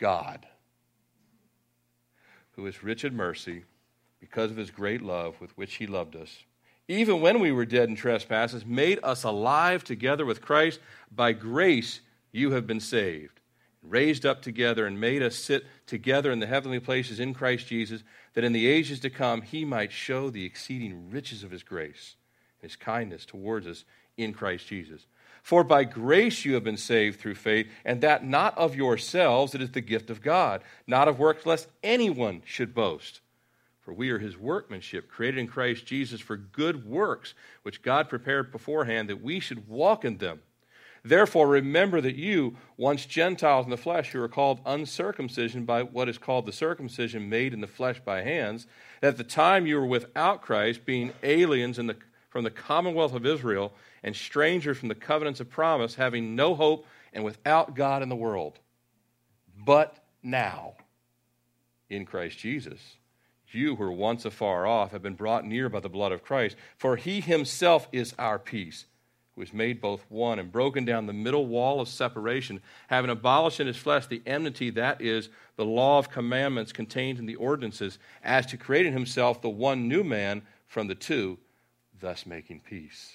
God, who is rich in mercy, because of his great love with which he loved us, even when we were dead in trespasses, made us alive together with Christ. By grace you have been saved, raised up together, and made us sit together in the heavenly places in Christ Jesus, that in the ages to come he might show the exceeding riches of his grace and his kindness towards us in Christ Jesus. For by grace you have been saved through faith, and that not of yourselves, it is the gift of God, not of works, lest anyone should boast. For we are his workmanship, created in Christ Jesus for good works, which God prepared beforehand that we should walk in them. Therefore, remember that you, once Gentiles in the flesh, who are called uncircumcision by what is called the circumcision made in the flesh by hands, that at the time you were without Christ, being aliens the, from the commonwealth of Israel and strangers from the covenants of promise, having no hope and without God in the world. But now, in Christ Jesus, you who were once afar off have been brought near by the blood of Christ, for he himself is our peace, who has made both one and broken down the middle wall of separation, having abolished in his flesh the enmity that is the law of commandments contained in the ordinances, as to create in himself the one new man from the two, thus making peace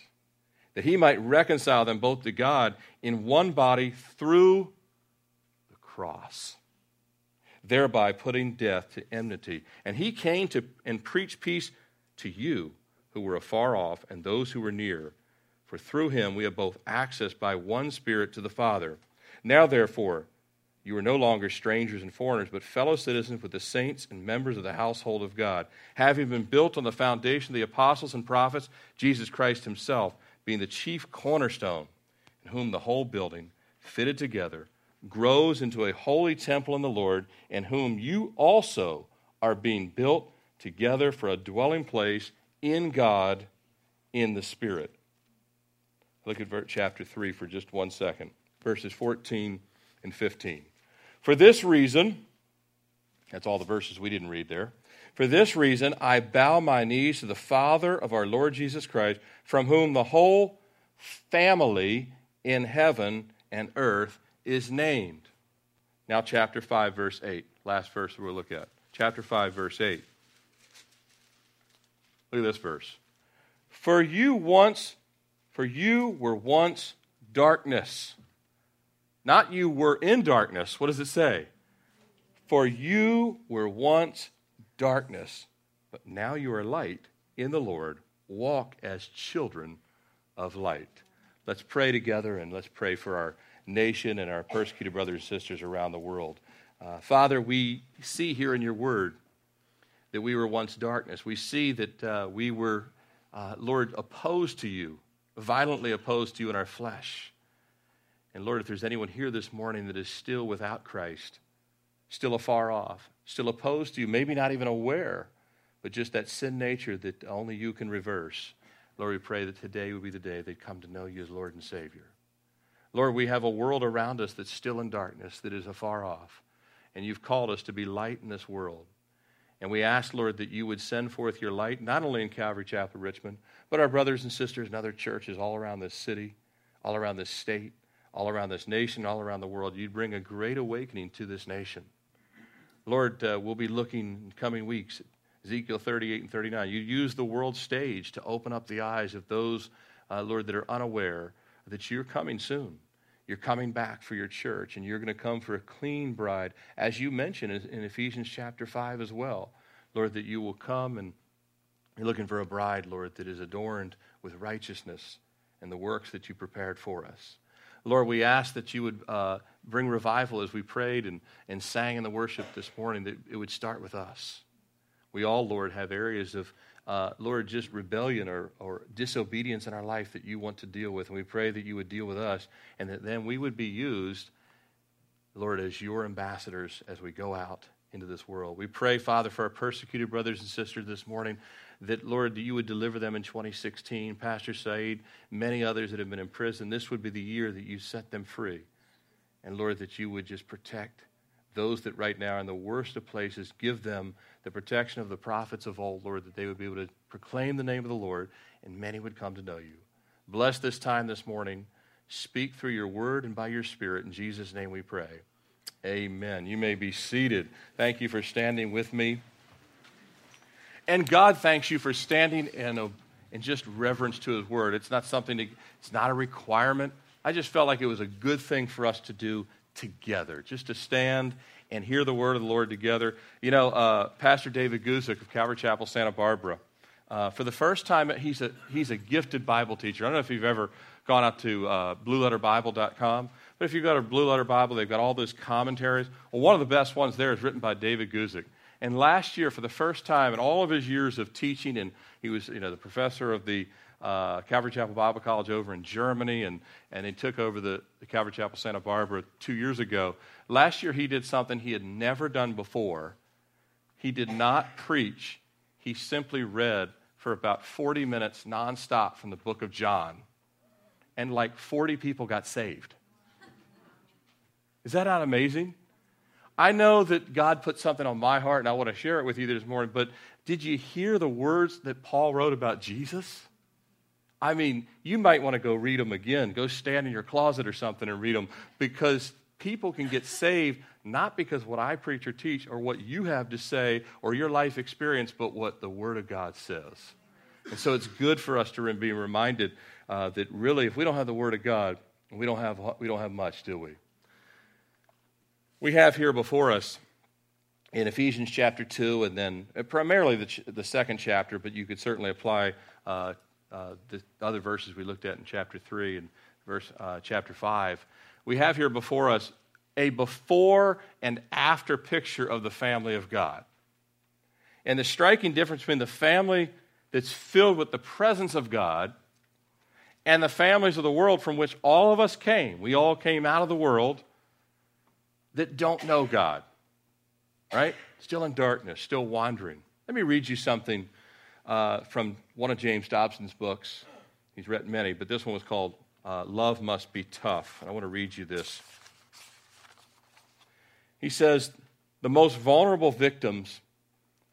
that he might reconcile them both to God in one body through the cross, thereby putting death to enmity. And he came to and preached peace to you who were afar off and those who were near. For through him we have both access by one Spirit to the Father. Now, therefore, you are no longer strangers and foreigners, but fellow citizens with the saints and members of the household of God, having been built on the foundation of the apostles and prophets, Jesus Christ himself being the chief cornerstone, in whom the whole building, fitted together, grows into a holy temple in the Lord, in whom you also are being built together for a dwelling place in God in the Spirit. Look at chapter 3 for just one second, verses 14 and 15. For this reason, that's all the verses we didn't read there. For this reason, I bow my knees to the Father of our Lord Jesus Christ, from whom the whole family in heaven and earth is named. Now, chapter 5, verse 8. Last verse we'll look at. Chapter 5, verse 8. Look at this verse. For you once, for you were once darkness. Not you were in darkness. What does it say? For you were once darkness, but now you are light in the Lord. Walk as children of light. Let's pray together and let's pray for our nation and our persecuted brothers and sisters around the world. Uh, Father, we see here in your word that we were once darkness. We see that uh, we were, uh, Lord, opposed to you, violently opposed to you in our flesh. And Lord, if there's anyone here this morning that is still without Christ, still afar off, still opposed to you, maybe not even aware, but just that sin nature that only you can reverse. Lord, we pray that today would be the day they'd come to know you as Lord and Savior. Lord, we have a world around us that's still in darkness, that is afar off. And you've called us to be light in this world. And we ask, Lord, that you would send forth your light, not only in Calvary Chapel, Richmond, but our brothers and sisters in other churches all around this city, all around this state, all around this nation, all around the world. You'd bring a great awakening to this nation. Lord, uh, we'll be looking in coming weeks Ezekiel 38 and 39. You use the world stage to open up the eyes of those, uh, Lord, that are unaware that you're coming soon. You're coming back for your church, and you're going to come for a clean bride, as you mentioned in Ephesians chapter 5 as well. Lord, that you will come and you're looking for a bride, Lord, that is adorned with righteousness and the works that you prepared for us. Lord, we ask that you would uh, bring revival as we prayed and, and sang in the worship this morning, that it would start with us. We all, Lord, have areas of, uh, Lord, just rebellion or, or disobedience in our life that you want to deal with. And we pray that you would deal with us and that then we would be used Lord, as your ambassadors as we go out into this world. We pray, Father, for our persecuted brothers and sisters this morning, that, Lord, that you would deliver them in 2016. Pastor Saeed, many others that have been in prison, this would be the year that you set them free. And, Lord, that you would just protect those that right now are in the worst of places. Give them the protection of the prophets of old, Lord, that they would be able to proclaim the name of the Lord, and many would come to know you. Bless this time this morning. Speak through your word and by your spirit. In Jesus' name we pray. Amen. You may be seated. Thank you for standing with me. And God thanks you for standing in, in just reverence to his word. It's not something, to, it's not a requirement. I just felt like it was a good thing for us to do together, just to stand and hear the word of the Lord together. You know, uh, Pastor David Guzik of Calvary Chapel, Santa Barbara, uh, for the first time, he's a, he's a gifted Bible teacher. I don't know if you've ever gone out to uh, blueletterbible.com, but if you go to Blue Letter Bible, they've got all those commentaries. Well, one of the best ones there is written by David Guzik. And last year, for the first time in all of his years of teaching, and he was you know, the professor of the uh, Calvary Chapel Bible College over in Germany, and, and he took over the, the Calvary Chapel Santa Barbara two years ago. Last year, he did something he had never done before. He did not preach he simply read for about 40 minutes nonstop from the book of John, and like 40 people got saved. Is that not amazing? I know that God put something on my heart, and I want to share it with you this morning, but did you hear the words that Paul wrote about Jesus? I mean, you might want to go read them again. Go stand in your closet or something and read them because people can get saved not because what I preach or teach or what you have to say or your life experience, but what the Word of God says. And so it's good for us to be reminded uh, that really, if we don't have the Word of God, we don't have, we don't have much, do we? We have here before us in Ephesians chapter 2, and then uh, primarily the, ch- the second chapter, but you could certainly apply uh, uh, the other verses we looked at in chapter 3 and verse, uh, chapter 5 we have here before us a before and after picture of the family of God. And the striking difference between the family that's filled with the presence of God and the families of the world from which all of us came. We all came out of the world that don't know God, right? Still in darkness, still wandering. Let me read you something uh, from one of James Dobson's books. He's written many, but this one was called uh, love must be tough. I want to read you this. He says, The most vulnerable victims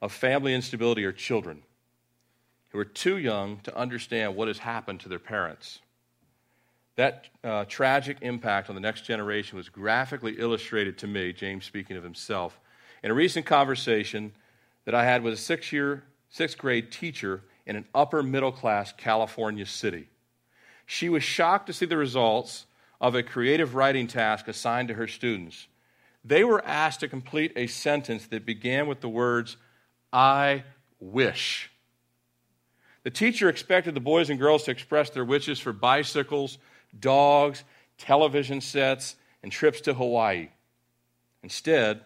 of family instability are children who are too young to understand what has happened to their parents. That uh, tragic impact on the next generation was graphically illustrated to me, James speaking of himself, in a recent conversation that I had with a six year, sixth grade teacher in an upper middle class California city. She was shocked to see the results of a creative writing task assigned to her students. They were asked to complete a sentence that began with the words, I wish. The teacher expected the boys and girls to express their wishes for bicycles, dogs, television sets, and trips to Hawaii. Instead,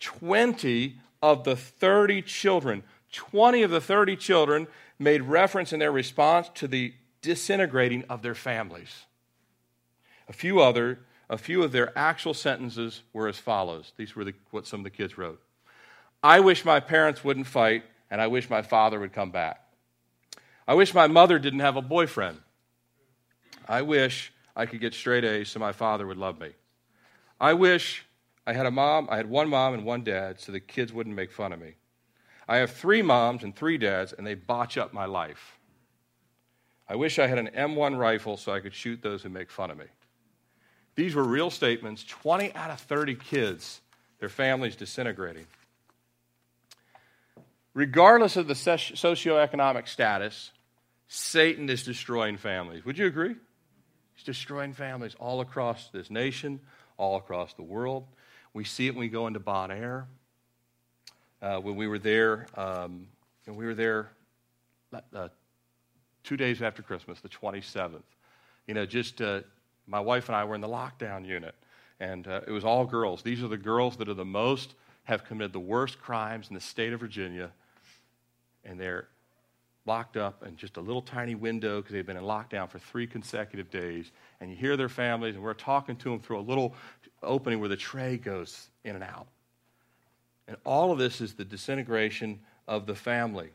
20 of the 30 children, 20 of the 30 children made reference in their response to the disintegrating of their families. A few other, a few of their actual sentences were as follows. These were the, what some of the kids wrote. I wish my parents wouldn't fight, and I wish my father would come back. I wish my mother didn't have a boyfriend. I wish I could get straight A's so my father would love me. I wish I had a mom, I had one mom and one dad so the kids wouldn't make fun of me. I have three moms and three dads, and they botch up my life. I wish I had an M1 rifle so I could shoot those who make fun of me. These were real statements. 20 out of 30 kids, their families disintegrating. Regardless of the socioeconomic status, Satan is destroying families. Would you agree? He's destroying families all across this nation, all across the world. We see it when we go into Bon Air. Uh, when we were there, um, and we were there uh, two days after Christmas, the 27th. You know, just uh, my wife and I were in the lockdown unit, and uh, it was all girls. These are the girls that are the most, have committed the worst crimes in the state of Virginia, and they're locked up in just a little tiny window because they've been in lockdown for three consecutive days. And you hear their families, and we're talking to them through a little opening where the tray goes in and out. And all of this is the disintegration of the family.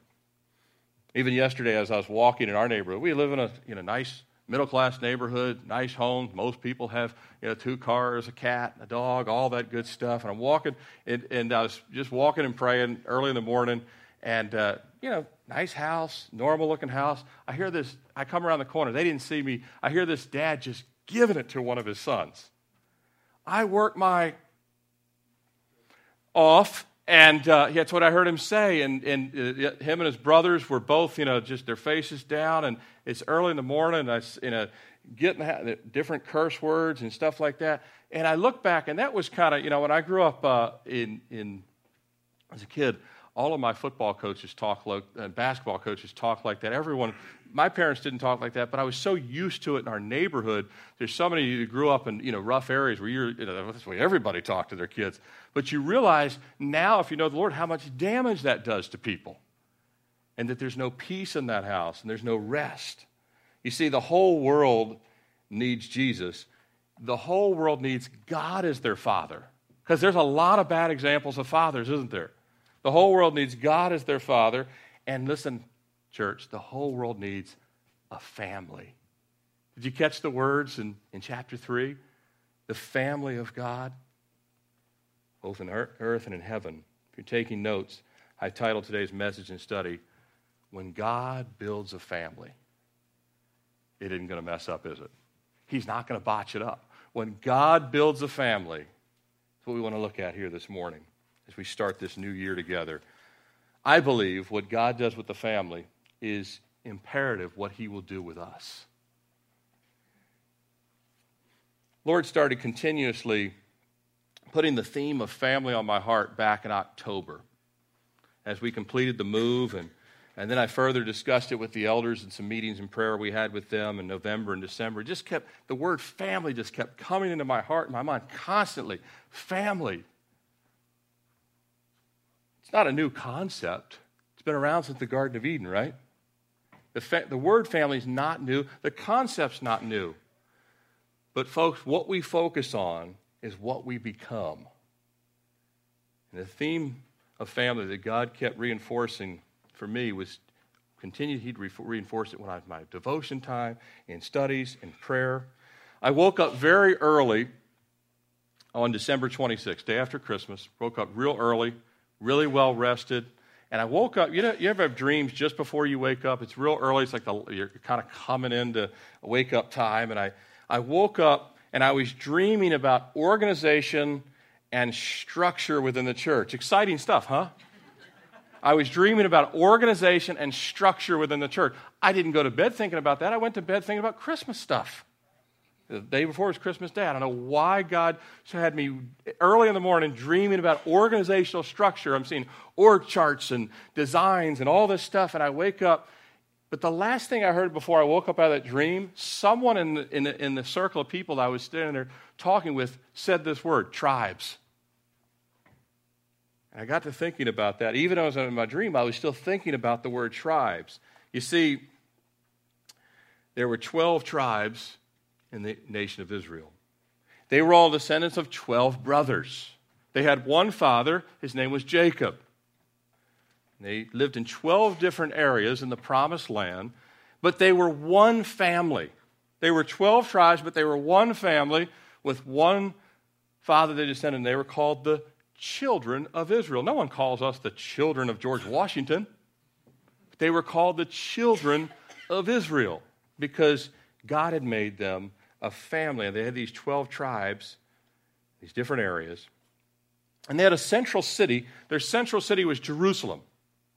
Even yesterday, as I was walking in our neighborhood, we live in a you know, nice middle class neighborhood, nice home. Most people have you know, two cars, a cat, a dog, all that good stuff. And I'm walking, and, and I was just walking and praying early in the morning, and uh, you know, nice house, normal looking house. I hear this, I come around the corner, they didn't see me. I hear this dad just giving it to one of his sons. I work my off and uh, that's what I heard him say. And, and uh, him and his brothers were both, you know, just their faces down. And it's early in the morning. I, you know, getting different curse words and stuff like that. And I look back, and that was kind of, you know, when I grew up uh, in, in as a kid, all of my football coaches talk like, and basketball coaches talk like that. Everyone my parents didn't talk like that, but I was so used to it in our neighborhood. There's so many who grew up in you know rough areas where you're you know, that's the way everybody talked to their kids. But you realize now, if you know the Lord, how much damage that does to people, and that there's no peace in that house and there's no rest. You see, the whole world needs Jesus. The whole world needs God as their father. Because there's a lot of bad examples of fathers, isn't there? The whole world needs God as their father. And listen, church, the whole world needs a family. Did you catch the words in, in chapter 3? The family of God, both in earth and in heaven. If you're taking notes, I titled today's message and study, When God Builds a Family. It isn't going to mess up, is it? He's not going to botch it up. When God builds a family, that's what we want to look at here this morning as we start this new year together. I believe what God does with the family is imperative what he will do with us. Lord started continuously putting the theme of family on my heart back in October as we completed the move and and then I further discussed it with the elders in some meetings and prayer we had with them in November and December. It just kept the word family just kept coming into my heart and my mind constantly. Family. It's not a new concept. It's been around since the Garden of Eden, right? The, fa- the word family is not new, the concept's not new. But, folks, what we focus on is what we become. And the theme of family that God kept reinforcing for me was continued, He'd re- reinforce it when I had my devotion time, in studies, in prayer. I woke up very early on December 26th, day after Christmas. Woke up real early, really well rested. And I woke up. You know, you ever have dreams just before you wake up? It's real early. It's like the, you're kind of coming into wake up time. And I, I woke up and I was dreaming about organization and structure within the church. Exciting stuff, huh? I was dreaming about organization and structure within the church. I didn't go to bed thinking about that. I went to bed thinking about Christmas stuff. The day before was Christmas Day. I don't know why God had me early in the morning dreaming about organizational structure. I'm seeing org charts and designs and all this stuff, and I wake up. But the last thing I heard before I woke up out of that dream, someone in the, in the, in the circle of people that I was standing there talking with said this word tribes. And I got to thinking about that. Even though I was in my dream, I was still thinking about the word tribes. You see, there were 12 tribes in the nation of Israel. They were all descendants of 12 brothers. They had one father, his name was Jacob. They lived in 12 different areas in the promised land, but they were one family. They were 12 tribes, but they were one family with one father they descended. And they were called the children of Israel. No one calls us the children of George Washington. They were called the children of Israel because God had made them a family. And they had these 12 tribes, these different areas. And they had a central city. Their central city was Jerusalem.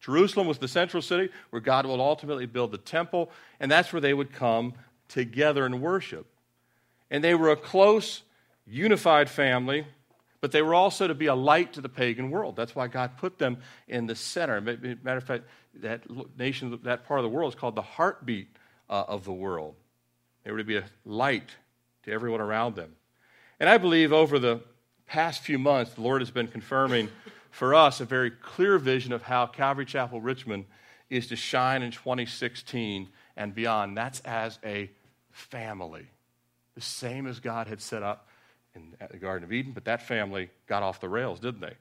Jerusalem was the central city where God will ultimately build the temple, and that's where they would come together and worship. And they were a close, unified family, but they were also to be a light to the pagan world. That's why God put them in the center. Matter of fact, that nation, that part of the world is called the heartbeat uh, of the world. They were to be a light to everyone around them. And I believe over the past few months, the Lord has been confirming for us a very clear vision of how Calvary Chapel Richmond is to shine in 2016 and beyond. That's as a family. The same as God had set up in the Garden of Eden, but that family got off the rails, didn't they?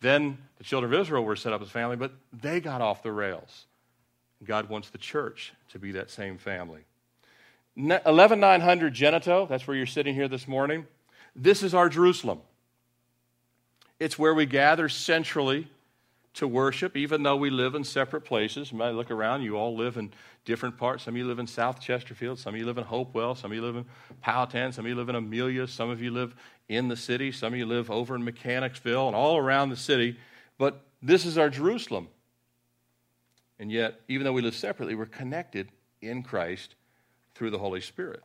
Then the children of Israel were set up as a family, but they got off the rails. God wants the church to be that same family. 11900 Genito, that's where you're sitting here this morning. This is our Jerusalem. It's where we gather centrally to worship, even though we live in separate places. Might look around, you all live in different parts. Some of you live in South Chesterfield, some of you live in Hopewell, some of you live in Powhatan, some of you live in Amelia, some of you live in the city, some of you live over in Mechanicsville, and all around the city. But this is our Jerusalem. And yet, even though we live separately, we're connected in Christ through the Holy Spirit.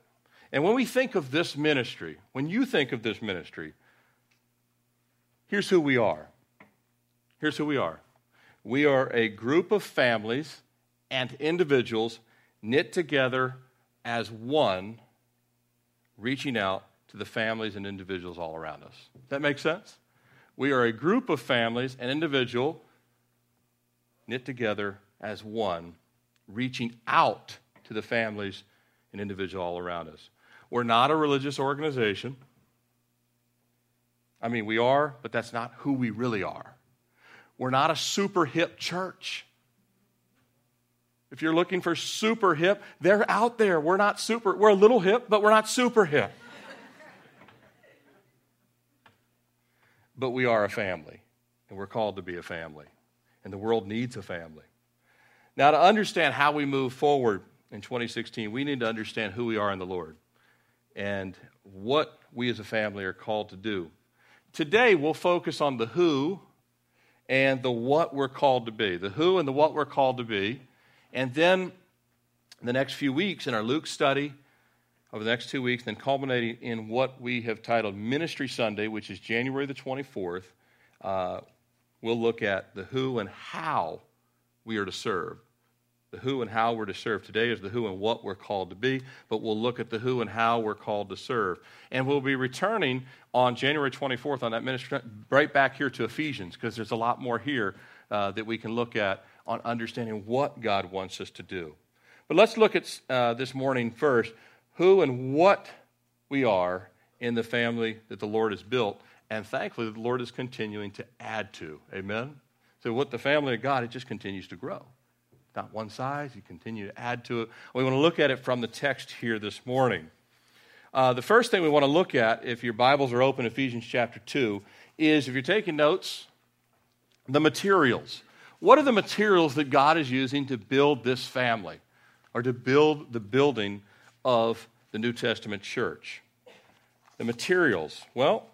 And when we think of this ministry, when you think of this ministry, here's who we are. Here's who we are we are a group of families and individuals knit together as one, reaching out to the families and individuals all around us. That makes sense? We are a group of families and individual knit together as one, reaching out to the families and individuals all around us. We're not a religious organization. I mean, we are, but that's not who we really are. We're not a super hip church. If you're looking for super hip, they're out there. We're not super, we're a little hip, but we're not super hip. but we are a family, and we're called to be a family. And the world needs a family. Now, to understand how we move forward in 2016, we need to understand who we are in the Lord and what we as a family are called to do. Today, we'll focus on the who and the what we're called to be. The who and the what we're called to be. And then the next few weeks in our Luke study, over the next two weeks, then culminating in what we have titled Ministry Sunday, which is January the 24th, uh, we'll look at the who and how we are to serve. The who and how we're to serve. Today is the who and what we're called to be, but we'll look at the who and how we're called to serve. And we'll be returning on January 24th on that ministry, right back here to Ephesians, because there's a lot more here uh, that we can look at on understanding what God wants us to do. But let's look at uh, this morning first who and what we are in the family that the Lord has built. And thankfully, the Lord is continuing to add to. Amen? So, what the family of God, it just continues to grow not one size. You continue to add to it. We want to look at it from the text here this morning. Uh, the first thing we want to look at, if your Bibles are open, Ephesians chapter 2, is if you're taking notes, the materials. What are the materials that God is using to build this family or to build the building of the New Testament church? The materials. Well,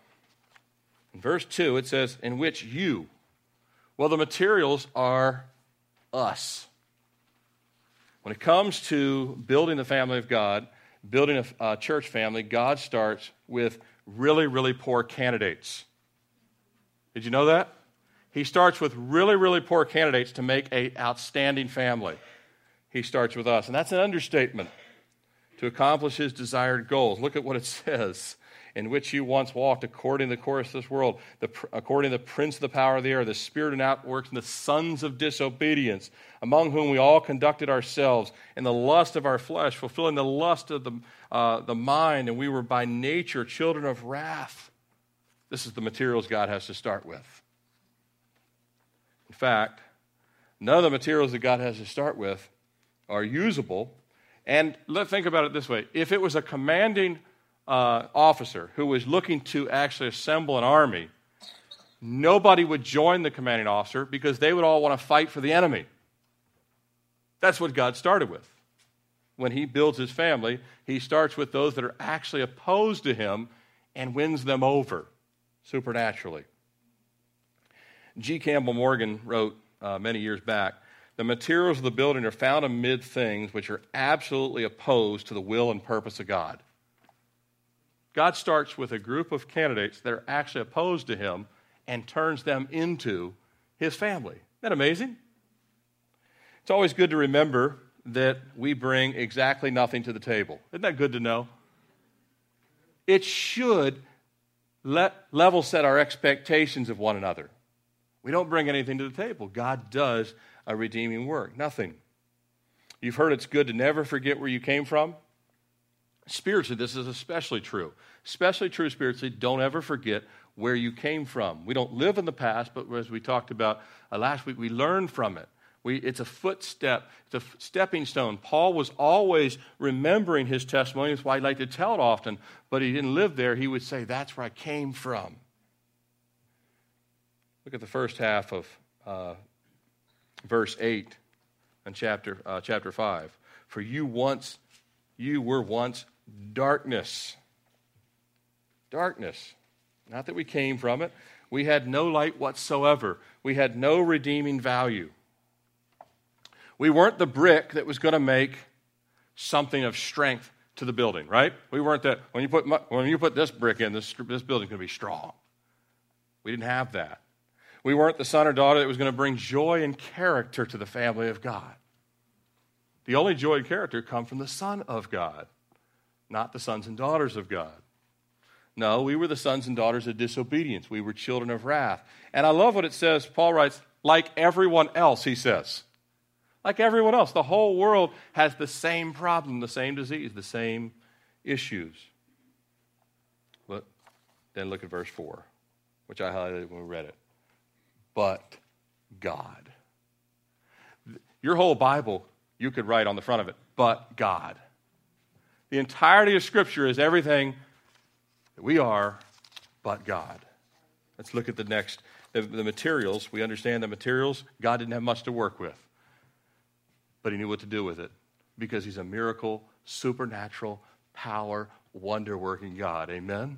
in verse 2, it says, in which you. Well, the materials are us. When it comes to building the family of God, building a, a church family, God starts with really, really poor candidates. Did you know that? He starts with really, really poor candidates to make an outstanding family. He starts with us. And that's an understatement to accomplish his desired goals. Look at what it says in which you once walked according to the course of this world, the, according to the prince of the power of the air, the spirit and outworks, and the sons of disobedience, among whom we all conducted ourselves in the lust of our flesh, fulfilling the lust of the, uh, the mind, and we were by nature children of wrath. This is the materials God has to start with. In fact, none of the materials that God has to start with are usable. And let's think about it this way if it was a commanding uh, officer who was looking to actually assemble an army, nobody would join the commanding officer because they would all want to fight for the enemy. That's what God started with. When he builds his family, he starts with those that are actually opposed to him and wins them over supernaturally. G. Campbell Morgan wrote uh, many years back the materials of the building are found amid things which are absolutely opposed to the will and purpose of God. God starts with a group of candidates that are actually opposed to him and turns them into his family. Isn't that amazing? It's always good to remember that we bring exactly nothing to the table. Isn't that good to know? It should let, level set our expectations of one another. We don't bring anything to the table. God does a redeeming work. Nothing. You've heard it's good to never forget where you came from. Spiritually, this is especially true. Especially true spiritually, don't ever forget where you came from. We don't live in the past, but as we talked about uh, last week, we learn from it. We, it's a footstep, it's a stepping stone. Paul was always remembering his testimony. That's why he liked to tell it often, but he didn't live there. He would say, That's where I came from. Look at the first half of uh, verse 8 in chapter, uh, chapter 5. For you once, you were once darkness. Darkness. Not that we came from it. We had no light whatsoever. We had no redeeming value. We weren't the brick that was going to make something of strength to the building, right? We weren't that. When you put, when you put this brick in, this, this building's going to be strong. We didn't have that. We weren't the son or daughter that was going to bring joy and character to the family of God. The only joy and character come from the Son of God, not the sons and daughters of God. No, we were the sons and daughters of disobedience. We were children of wrath. And I love what it says. Paul writes, like everyone else, he says. Like everyone else. The whole world has the same problem, the same disease, the same issues. But then look at verse 4, which I highlighted when we read it but God. Your whole Bible, you could write on the front of it, but God. The entirety of Scripture is everything that we are, but God. Let's look at the next. The, the, materials, we understand the materials, God didn't have much to work with. But He knew what to do with it because He's a miracle, supernatural, power, wonder working God. Amen?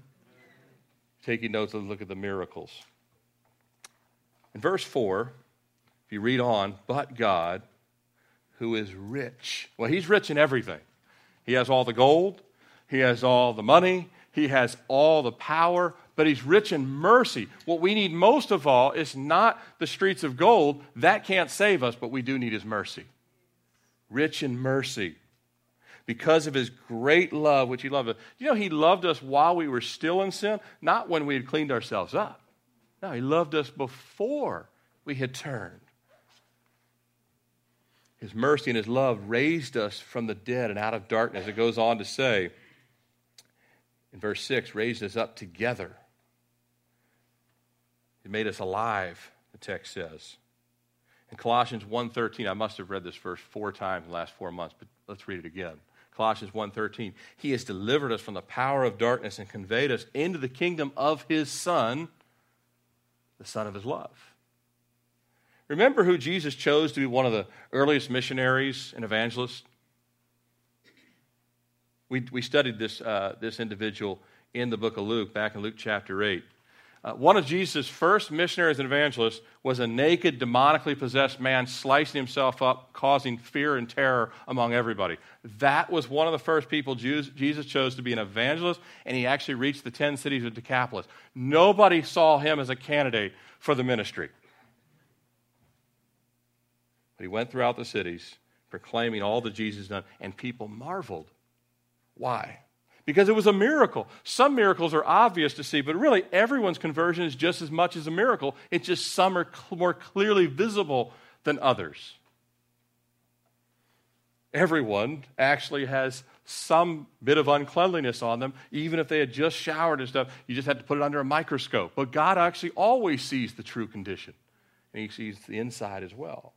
Taking notes, let's look at the miracles. In verse 4, if you read on, but God, who is rich. Well, he's rich in everything. He has all the gold, he has all the money, he has all the power, but he's rich in mercy. What we need most of all is not the streets of gold. That can't save us, but we do need his mercy. Rich in mercy. Because of his great love, which he loved us. You know, he loved us while we were still in sin, not when we had cleaned ourselves up. No, He loved us before we had turned. His mercy and His love raised us from the dead and out of darkness. It goes on to say in verse 6 raised us up together. He made us alive, the text says. In Colossians 1:13, I must have read this verse four times in the last four months, but let's read it again. Colossians 1:13. He has delivered us from the power of darkness and conveyed us into the kingdom of his son the Son of His love. Remember who Jesus chose to be one of the earliest missionaries and evangelists? We, we studied this, uh, this individual in the book of Luke, back in Luke chapter 8. Uh, one of Jesus' first missionaries and evangelists was a naked, demonically possessed man slicing himself up, causing fear and terror among everybody. That was one of the first people Jews, Jesus chose to be an evangelist, and he actually reached the 10 cities of Decapolis. Nobody saw him as a candidate for the ministry. But he went throughout the cities proclaiming all that Jesus done, and people marveled. Why? because it was a miracle. Some miracles are obvious to see, but really everyone's conversion is just as much as a miracle. It's just some are cl- more clearly visible than others. Everyone actually has some bit of uncleanliness on them, even if they had just showered and stuff. You just had to put it under a microscope. But God actually always sees the true condition, and He sees the inside as well.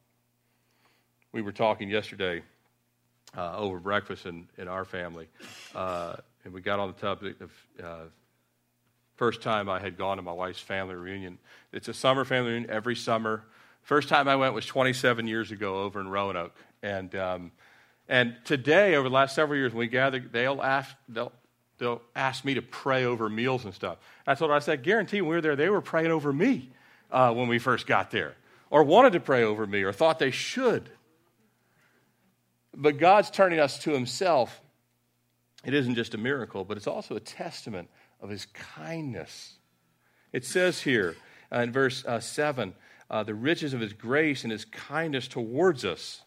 We were talking yesterday uh, over breakfast in, in our family. Uh, and we got on the topic of uh, first time I had gone to my wife's family reunion. It's a summer family reunion every summer. First time I went was 27 years ago over in Roanoke. And, um, and today, over the last several years, when we gather, they'll ask, they'll, they'll ask me to pray over meals and stuff. I told her, I said, guarantee when we were there, they were praying over me uh, when we first got there, or wanted to pray over me, or thought they should. But God's turning us to Himself it isn't just a miracle, but it's also a testament of his kindness. It says here uh, in verse uh, 7 uh, the riches of his grace and his kindness towards us.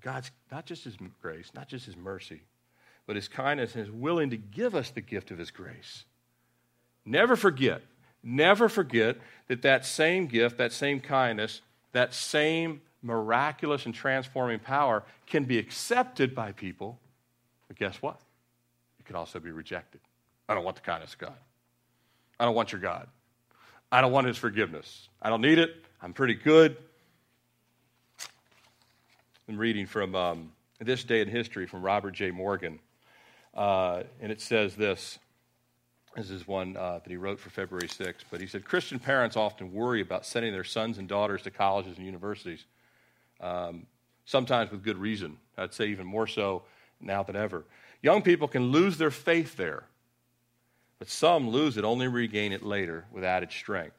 God's not just his grace, not just his mercy, but his kindness and his willing to give us the gift of his grace. Never forget, Never forget that that same gift, that same kindness, that same miraculous and transforming power can be accepted by people, but guess what? It can also be rejected. I don't want the kindness of God. I don't want your God. I don't want his forgiveness. I don't need it. I'm pretty good. I'm reading from um, This Day in History from Robert J. Morgan. Uh, and it says this. This is one uh, that he wrote for February 6th. But he said Christian parents often worry about sending their sons and daughters to colleges and universities, um, sometimes with good reason. I'd say even more so now than ever. Young people can lose their faith there, but some lose it only regain it later with added strength.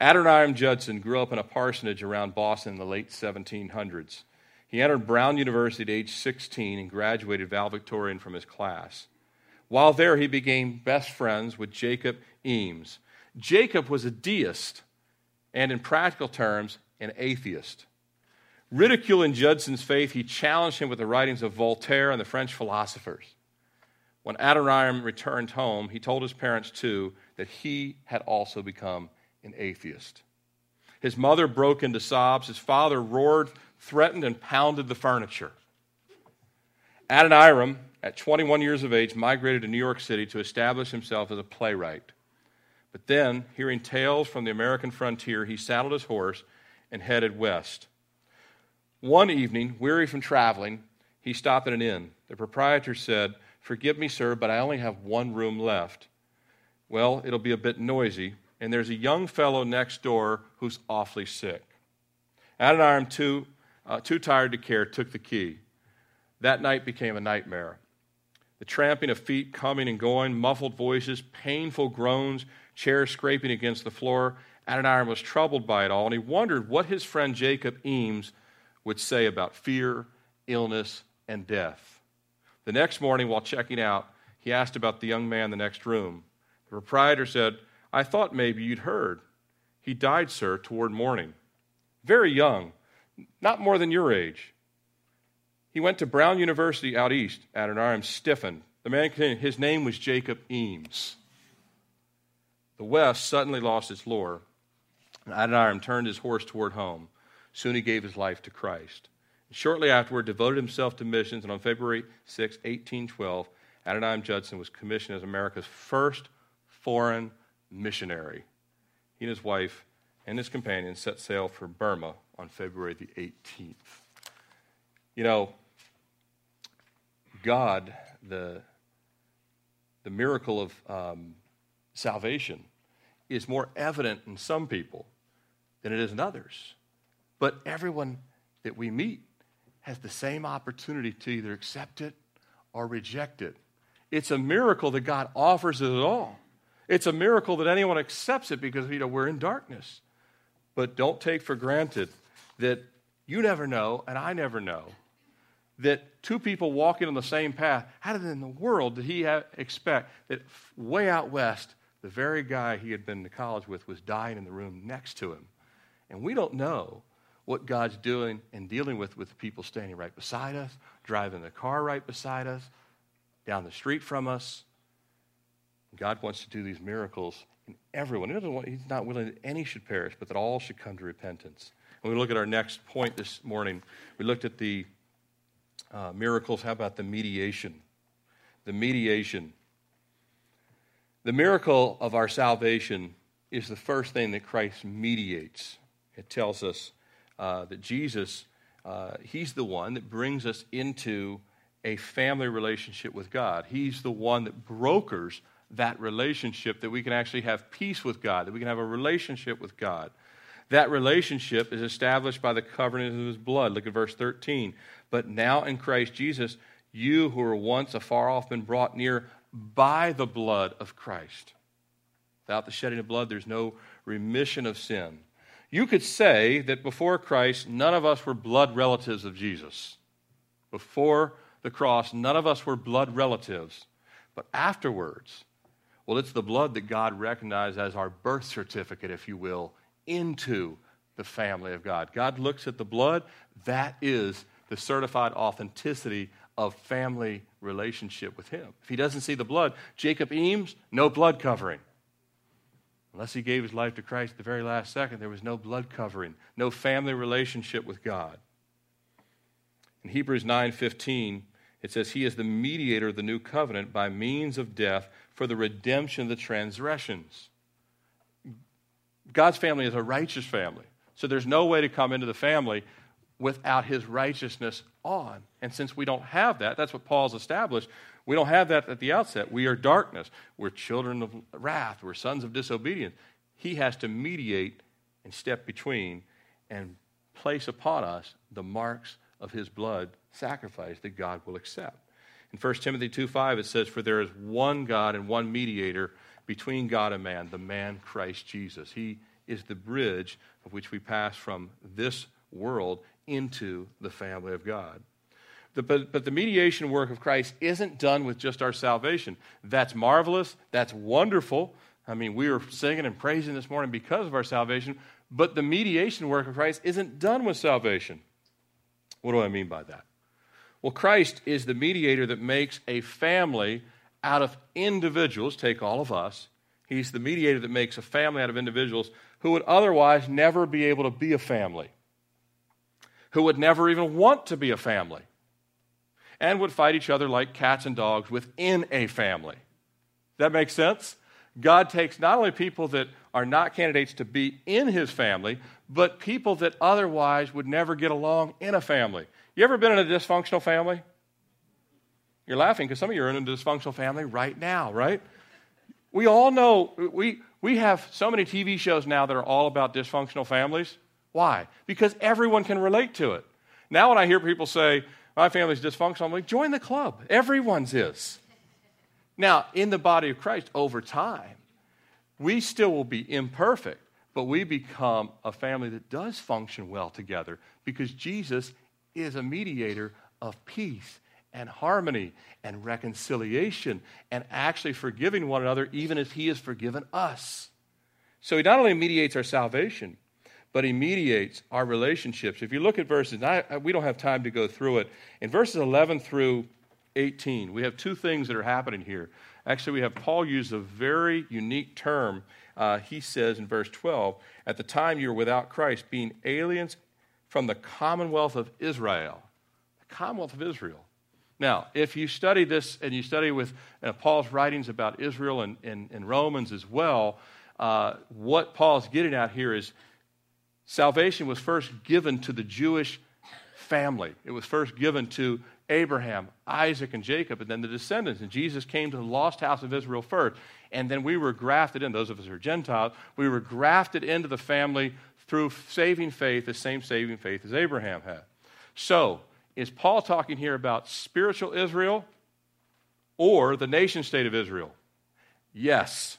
Adoniram Judson grew up in a parsonage around Boston in the late 1700s. He entered Brown University at age 16 and graduated valedictorian from his class. While there, he became best friends with Jacob Eames. Jacob was a deist and, in practical terms, an atheist. Ridiculing Judson's faith, he challenged him with the writings of Voltaire and the French philosophers. When Adoniram returned home, he told his parents, too, that he had also become an atheist. His mother broke into sobs. His father roared, threatened, and pounded the furniture. Adoniram at 21 years of age, migrated to New York City to establish himself as a playwright. But then, hearing tales from the American frontier, he saddled his horse and headed west. One evening, weary from traveling, he stopped at an inn. The proprietor said, Forgive me, sir, but I only have one room left. Well, it'll be a bit noisy, and there's a young fellow next door who's awfully sick. Adoniram, too, uh, too tired to care, took the key. That night became a nightmare the tramping of feet coming and going, muffled voices, painful groans, chairs scraping against the floor. Adoniram was troubled by it all, and he wondered what his friend Jacob Eames would say about fear, illness, and death. The next morning, while checking out, he asked about the young man in the next room. The proprietor said, I thought maybe you'd heard. He died, sir, toward morning. Very young, not more than your age. He went to Brown University out east. Adoniram stiffened. The man, continued, his name was Jacob Eames. The West suddenly lost its lure, and Adoniram turned his horse toward home. Soon he gave his life to Christ. Shortly afterward, devoted himself to missions, and on February 6, 1812, Adoniram Judson was commissioned as America's first foreign missionary. He and his wife and his companions set sail for Burma on February the 18th. You know, God, the, the miracle of um, salvation is more evident in some people than it is in others. But everyone that we meet has the same opportunity to either accept it or reject it. It's a miracle that God offers it at all. It's a miracle that anyone accepts it because you know we're in darkness. But don't take for granted that you never know and I never know that two people walking on the same path, how in the world did he expect that way out west, the very guy he had been to college with was dying in the room next to him? And we don't know what God's doing and dealing with with the people standing right beside us, driving the car right beside us, down the street from us. God wants to do these miracles in everyone. He want, he's not willing that any should perish, but that all should come to repentance. When we look at our next point this morning, we looked at the uh, miracles, how about the mediation? The mediation. The miracle of our salvation is the first thing that Christ mediates. It tells us uh, that Jesus, uh, He's the one that brings us into a family relationship with God. He's the one that brokers that relationship that we can actually have peace with God, that we can have a relationship with God. That relationship is established by the covenant of his blood. Look at verse 13. But now in Christ Jesus, you who were once afar off been brought near by the blood of Christ. Without the shedding of blood, there's no remission of sin. You could say that before Christ, none of us were blood relatives of Jesus. Before the cross, none of us were blood relatives. But afterwards, well, it's the blood that God recognized as our birth certificate, if you will, into the family of God. God looks at the blood, that is the certified authenticity of family relationship with Him. If He doesn't see the blood, Jacob Eames, no blood covering. Unless he gave his life to Christ at the very last second, there was no blood covering, no family relationship with God. In Hebrews 9:15, it says he is the mediator of the new covenant by means of death for the redemption of the transgressions. God's family is a righteous family. So there's no way to come into the family without his righteousness on. And since we don't have that, that's what Paul's established. We don't have that at the outset. We are darkness. We're children of wrath. We're sons of disobedience. He has to mediate and step between and place upon us the marks of his blood sacrifice that God will accept. In 1 Timothy 2 5, it says, For there is one God and one mediator between God and man, the man Christ Jesus. He is the bridge of which we pass from this world into the family of God. The, but, but the mediation work of Christ isn't done with just our salvation. That's marvelous. That's wonderful. I mean, we were singing and praising this morning because of our salvation, but the mediation work of Christ isn't done with salvation. What do I mean by that? Well, Christ is the mediator that makes a family out of individuals, take all of us. He's the mediator that makes a family out of individuals who would otherwise never be able to be a family, who would never even want to be a family, and would fight each other like cats and dogs within a family. That makes sense? God takes not only people that are not candidates to be in his family, but people that otherwise would never get along in a family. You ever been in a dysfunctional family? You're laughing because some of you are in a dysfunctional family right now, right? We all know, we, we have so many TV shows now that are all about dysfunctional families. Why? Because everyone can relate to it. Now, when I hear people say, my family's dysfunctional, I'm like, join the club. Everyone's is. Now, in the body of Christ, over time, we still will be imperfect, but we become a family that does function well together because Jesus is a mediator of peace and harmony and reconciliation and actually forgiving one another even as he has forgiven us. So he not only mediates our salvation, but he mediates our relationships. If you look at verses, I, we don't have time to go through it. In verses 11 through 18, we have two things that are happening here. Actually, we have Paul use a very unique term. Uh, he says in verse 12, At the time you were without Christ, being aliens from the commonwealth of Israel. The commonwealth of Israel. Now, if you study this and you study with uh, Paul's writings about Israel and, and, and Romans as well, uh, what Paul's getting at here is salvation was first given to the Jewish family. It was first given to Abraham, Isaac, and Jacob, and then the descendants. And Jesus came to the lost house of Israel first. And then we were grafted in, those of us who are Gentiles, we were grafted into the family through saving faith, the same saving faith as Abraham had. So, is Paul talking here about spiritual Israel or the nation state of Israel? Yes.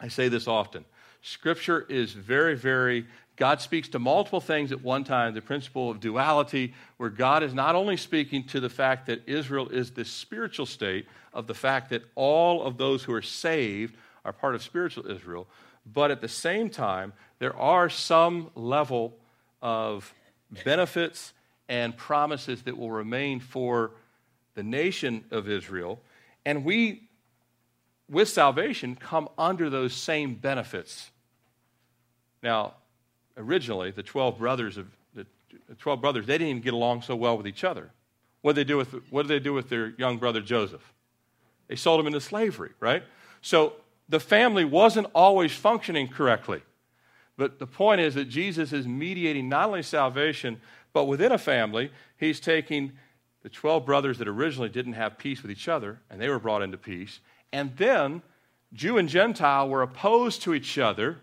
I say this often. Scripture is very, very, God speaks to multiple things at one time, the principle of duality, where God is not only speaking to the fact that Israel is the spiritual state, of the fact that all of those who are saved are part of spiritual Israel, but at the same time, there are some level of benefits and promises that will remain for the nation of Israel. And we, with salvation, come under those same benefits. Now, originally, the 12 brothers of the 12 brothers, they didn't even get along so well with each other. What did they do with, what did they do with their young brother Joseph? They sold him into slavery, right? So the family wasn't always functioning correctly. But the point is that Jesus is mediating not only salvation, but within a family, he's taking the 12 brothers that originally didn't have peace with each other, and they were brought into peace. And then Jew and Gentile were opposed to each other.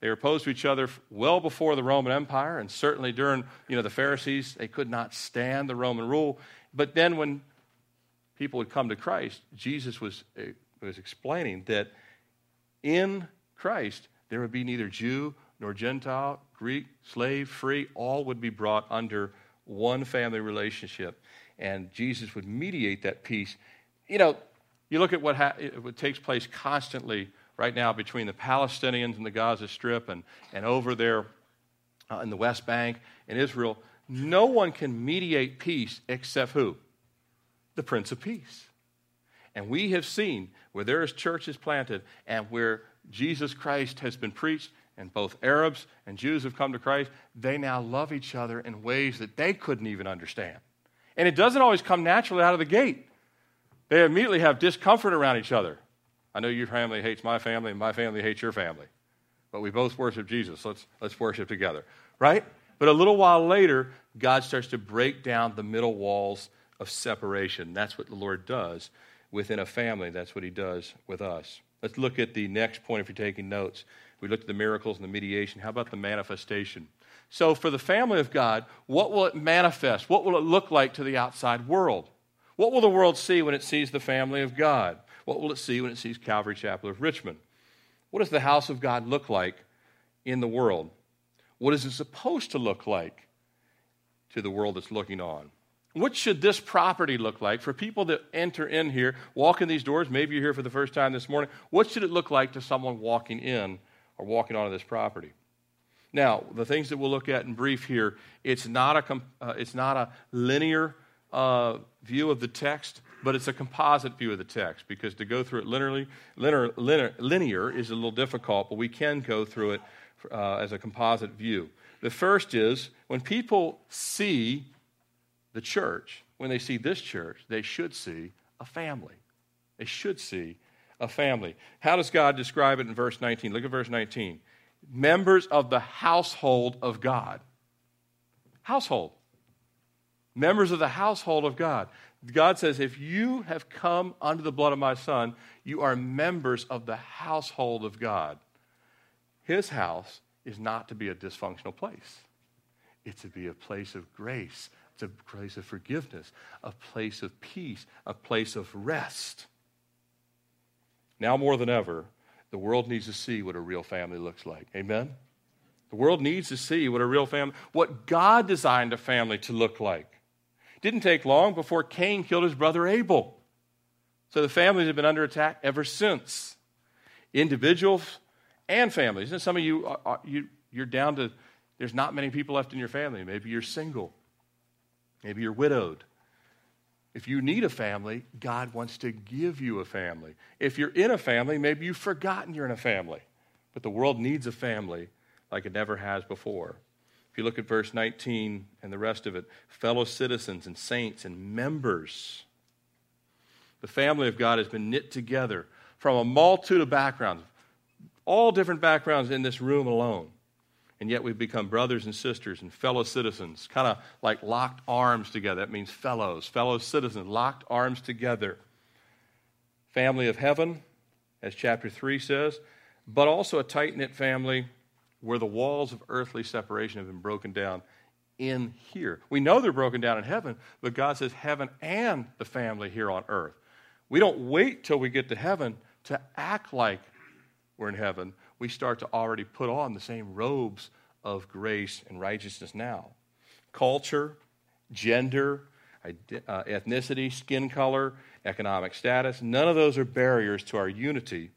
They were opposed to each other well before the Roman Empire, and certainly during you know, the Pharisees, they could not stand the Roman rule. But then when people would come to Christ, Jesus was, eh, was explaining that in Christ, there would be neither Jew nor Gentile, Greek, slave, free, all would be brought under one family relationship. And Jesus would mediate that peace. You know, you look at what, ha- what takes place constantly right now between the Palestinians and the Gaza Strip and, and over there uh, in the West Bank and Israel. No one can mediate peace except who? The Prince of Peace. And we have seen where there is churches planted and where Jesus Christ has been preached, and both Arabs and Jews have come to Christ, they now love each other in ways that they couldn't even understand. And it doesn't always come naturally out of the gate. They immediately have discomfort around each other. I know your family hates my family, and my family hates your family. But we both worship Jesus. Let's, let's worship together, right? But a little while later, God starts to break down the middle walls of separation. That's what the Lord does within a family. That's what He does with us. Let's look at the next point if you're taking notes. We looked at the miracles and the mediation. How about the manifestation? So, for the family of God, what will it manifest? What will it look like to the outside world? What will the world see when it sees the family of God? What will it see when it sees Calvary Chapel of Richmond? What does the house of God look like in the world? What is it supposed to look like to the world that's looking on? What should this property look like for people that enter in here, walk in these doors? Maybe you're here for the first time this morning. What should it look like to someone walking in or walking onto this property? Now, the things that we'll look at in brief here, it's not a, uh, it's not a linear uh, view of the text, but it's a composite view of the text because to go through it linearly, linear, linear, linear is a little difficult, but we can go through it uh, as a composite view. The first is when people see the church, when they see this church, they should see a family. They should see a family. How does God describe it in verse 19? Look at verse 19. Members of the household of God. Household. Members of the household of God. God says, if you have come under the blood of my son, you are members of the household of God. His house is not to be a dysfunctional place, it's to be a place of grace, it's a place of forgiveness, a place of peace, a place of rest. Now more than ever, the world needs to see what a real family looks like. Amen? The world needs to see what a real family, what God designed a family to look like. Didn't take long before Cain killed his brother Abel. So the families have been under attack ever since. Individuals and families. And some of you, are, you you're down to, there's not many people left in your family. Maybe you're single. Maybe you're widowed. If you need a family, God wants to give you a family. If you're in a family, maybe you've forgotten you're in a family. But the world needs a family like it never has before. If you look at verse 19 and the rest of it, fellow citizens and saints and members. The family of God has been knit together from a multitude of backgrounds, all different backgrounds in this room alone and yet we've become brothers and sisters and fellow citizens, kind of like locked arms together. That means fellows, fellow citizens, locked arms together. Family of heaven, as chapter 3 says, but also a tight knit family where the walls of earthly separation have been broken down in here. We know they're broken down in heaven, but God says heaven and the family here on earth. We don't wait till we get to heaven to act like we're in heaven we start to already put on the same robes of grace and righteousness now. Culture, gender, uh, ethnicity, skin color, economic status, none of those are barriers to our unity.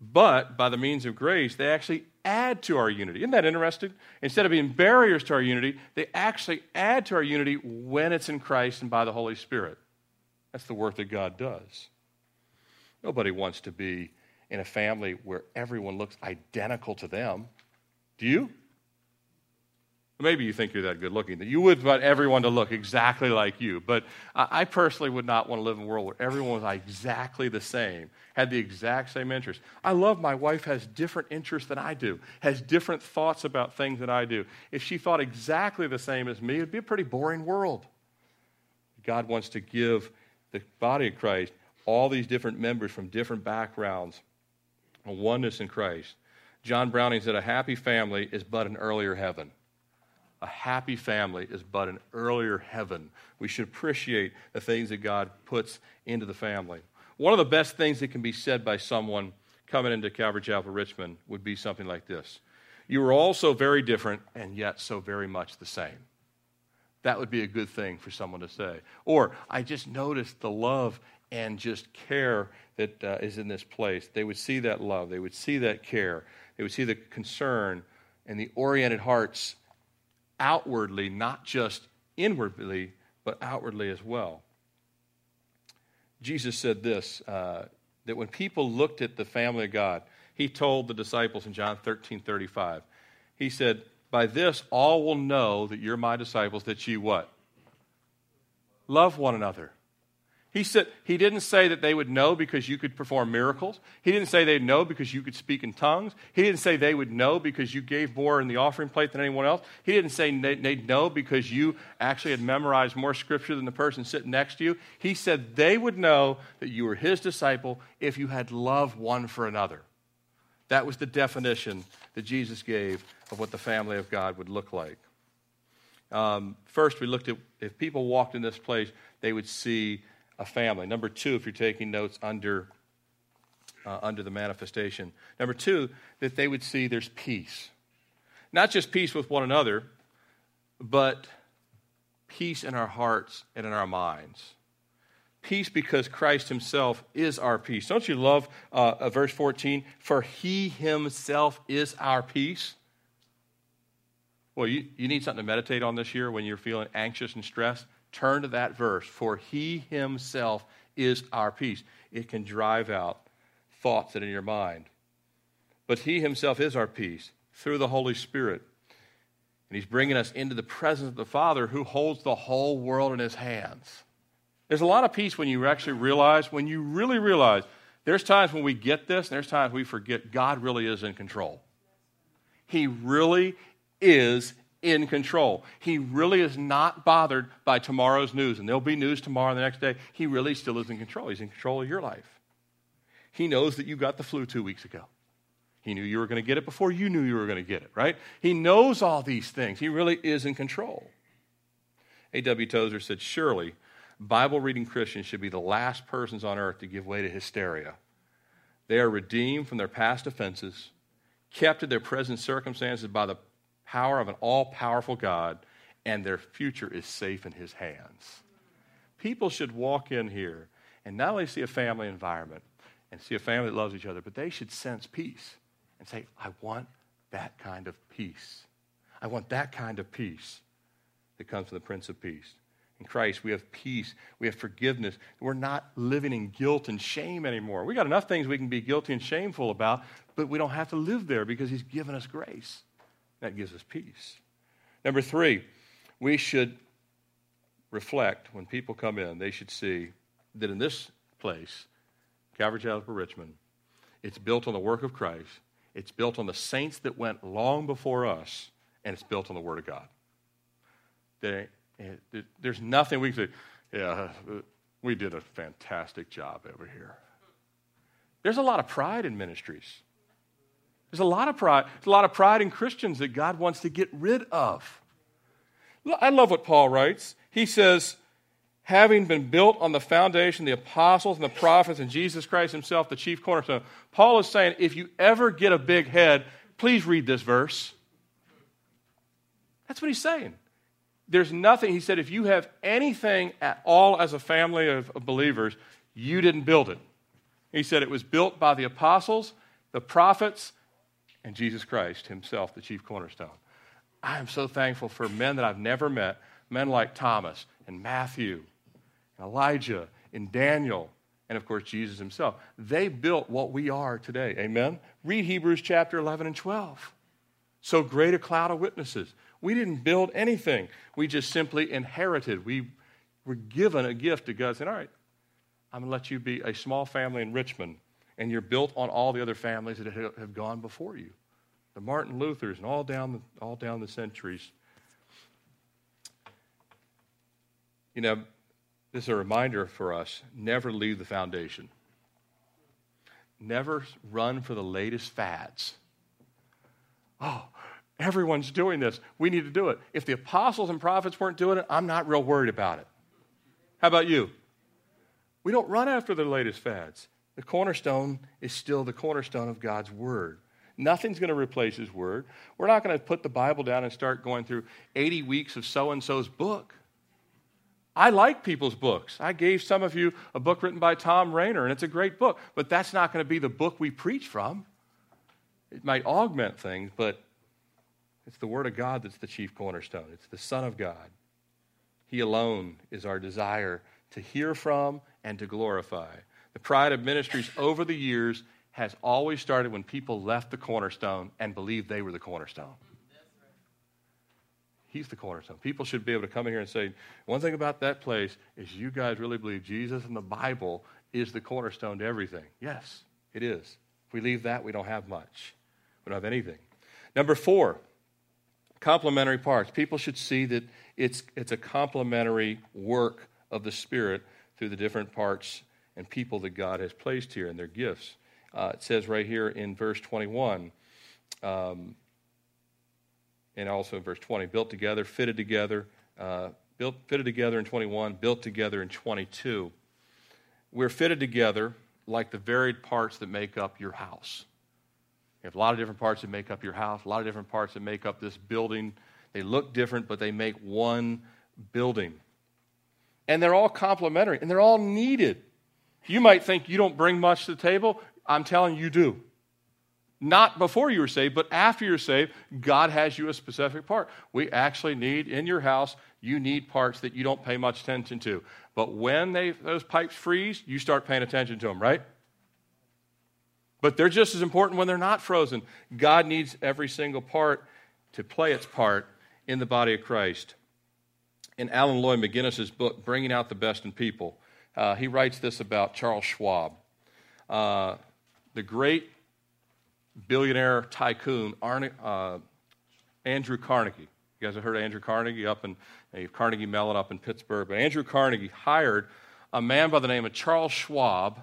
But by the means of grace, they actually add to our unity. Isn't that interesting? Instead of being barriers to our unity, they actually add to our unity when it's in Christ and by the Holy Spirit. That's the work that God does. Nobody wants to be in a family where everyone looks identical to them. Do you? Maybe you think you're that good looking that you would want everyone to look exactly like you. But I personally would not want to live in a world where everyone was exactly the same, had the exact same interests. I love my wife has different interests than I do, has different thoughts about things than I do. If she thought exactly the same as me, it'd be a pretty boring world. God wants to give the body of Christ all these different members from different backgrounds a oneness in Christ. John Browning said, A happy family is but an earlier heaven. A happy family is but an earlier heaven. We should appreciate the things that God puts into the family. One of the best things that can be said by someone coming into Calvary Chapel Richmond would be something like this You are all so very different and yet so very much the same. That would be a good thing for someone to say. Or, I just noticed the love and just care that uh, is in this place. They would see that love, they would see that care, they would see the concern and the oriented hearts outwardly, not just inwardly, but outwardly as well. Jesus said this uh, that when people looked at the family of God, he told the disciples in John 13 35. He said, By this all will know that you're my disciples, that you what? Love one another. He said he didn't say that they would know because you could perform miracles. He didn't say they'd know because you could speak in tongues. He didn't say they would know because you gave more in the offering plate than anyone else. He didn't say they'd know because you actually had memorized more scripture than the person sitting next to you. He said they would know that you were his disciple if you had love one for another. That was the definition that Jesus gave of what the family of God would look like. Um, first, we looked at if people walked in this place, they would see a family. Number two, if you're taking notes under, uh, under the manifestation. Number two, that they would see there's peace. Not just peace with one another, but peace in our hearts and in our minds. Peace because Christ Himself is our peace. Don't you love uh, verse 14? For He Himself is our peace. Well, you, you need something to meditate on this year when you're feeling anxious and stressed turn to that verse, for he himself is our peace. It can drive out thoughts that are in your mind. But he himself is our peace through the Holy Spirit. And he's bringing us into the presence of the Father who holds the whole world in his hands. There's a lot of peace when you actually realize, when you really realize, there's times when we get this, and there's times we forget God really is in control. He really is in control. He really is not bothered by tomorrow's news, and there'll be news tomorrow and the next day. He really still is in control. He's in control of your life. He knows that you got the flu two weeks ago. He knew you were going to get it before you knew you were going to get it, right? He knows all these things. He really is in control. A.W. Tozer said, Surely, Bible reading Christians should be the last persons on earth to give way to hysteria. They are redeemed from their past offenses, kept to their present circumstances by the power of an all powerful God, and their future is safe in His hands. People should walk in here and not only see a family environment and see a family that loves each other, but they should sense peace and say, I want that kind of peace. I want that kind of peace that comes from the Prince of Peace. In Christ, we have peace, we have forgiveness. We're not living in guilt and shame anymore. We got enough things we can be guilty and shameful about, but we don't have to live there because He's given us grace. That gives us peace. Number three, we should reflect when people come in, they should see that in this place, Calvary Chapel Richmond, it's built on the work of Christ, it's built on the saints that went long before us, and it's built on the Word of God. There, eh, there's nothing we can say, yeah, we did a fantastic job over here. There's a lot of pride in ministries. There's a lot of pride. There's a lot of pride in Christians that God wants to get rid of. I love what Paul writes. He says, having been built on the foundation, the apostles and the prophets, and Jesus Christ himself, the chief cornerstone. Paul is saying, if you ever get a big head, please read this verse. That's what he's saying. There's nothing, he said, if you have anything at all as a family of, of believers, you didn't build it. He said it was built by the apostles, the prophets, and Jesus Christ himself, the chief cornerstone. I am so thankful for men that I've never met, men like Thomas and Matthew, and Elijah and Daniel, and of course Jesus himself. They built what we are today. Amen? Read Hebrews chapter 11 and 12. So great a cloud of witnesses. We didn't build anything, we just simply inherited. We were given a gift to God saying, All right, I'm going to let you be a small family in Richmond and you're built on all the other families that have gone before you the Martin Luthers and all down the, all down the centuries. You know, this is a reminder for us never leave the foundation. Never run for the latest fads. Oh, everyone's doing this. We need to do it. If the apostles and prophets weren't doing it, I'm not real worried about it. How about you? We don't run after the latest fads. The cornerstone is still the cornerstone of God's Word. Nothing's going to replace His Word. We're not going to put the Bible down and start going through 80 weeks of so and so's book. I like people's books. I gave some of you a book written by Thom Rainer, and it's a great book, but that's not going to be the book we preach from. It might augment things, but it's the Word of God that's the chief cornerstone. It's the Son of God. He alone is our desire to hear from and to glorify. The pride of ministries over the years has always started when people left the cornerstone and believed they were the cornerstone. He's the cornerstone. People should be able to come in here and say, one thing about that place is you guys really believe Jesus and the Bible is the cornerstone to everything. Yes, it is. If we leave that, we don't have much. We don't have anything. Number four, complementary parts. People should see that it's, it's a complementary work of the Spirit through the different parts and people that God has placed here and their gifts. Uh, it says right here in verse 21, um, and also in verse 20, built together, fitted together, uh, built, fitted together in 21, built together in 22. We're fitted together like the varied parts that make up your house. You have a lot of different parts that make up your house, a lot of different parts that make up this building. They look different, but they make one building. And they're all complementary and they're all needed. You might think you don't bring much to the table. I'm telling you, you do. Not before you were saved, but after you're saved, God has you a specific part. We actually need in your house, you need parts that you don't pay much attention to. But when they, those pipes freeze, you start paying attention to them, right? But they're just as important when they're not frozen. God needs every single part to play its part in the body of Christ. In Alan Loy McGinnis's book, Bringing Out the Best in People, uh, he writes this about Charles Schwab. Uh, the great billionaire tycoon Arne, uh, Andrew Carnegie. You guys have heard of Andrew Carnegie up in uh, Carnegie Mellon up in Pittsburgh. But Andrew Carnegie hired a man by the name of Charles Schwab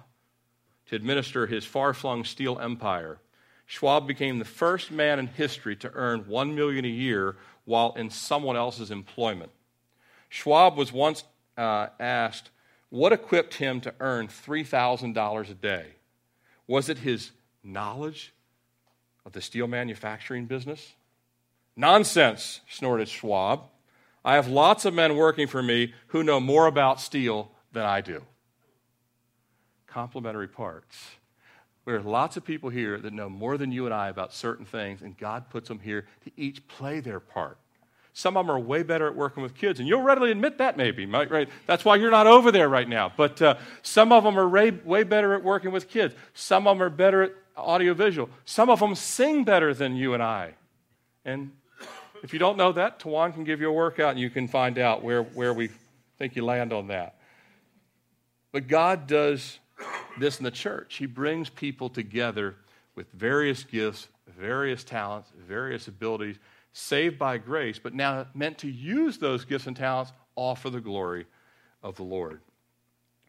to administer his far flung steel empire. Schwab became the first man in history to earn one million a year while in someone else's employment. Schwab was once uh, asked what equipped him to earn $3,000 a day. Was it his knowledge of the steel manufacturing business? Nonsense, snorted Schwab. I have lots of men working for me who know more about steel than I do. Complementary parts. There's lots of people here that know more than you and I about certain things, and God puts them here to each play their part. Some of them are way better at working with kids, and you'll readily admit that, maybe, right? That's why you're not over there right now. But uh, some of them are way, better at working with kids. Some of them are better at audiovisual. Some of them sing better than you and I. And if you don't know that, Tawan can give you a workout and you can find out where, where we think you land on that. But God does this in the church. He brings people together with various gifts, various talents, various abilities, saved by grace, but now meant to use those gifts and talents all for the glory of the Lord.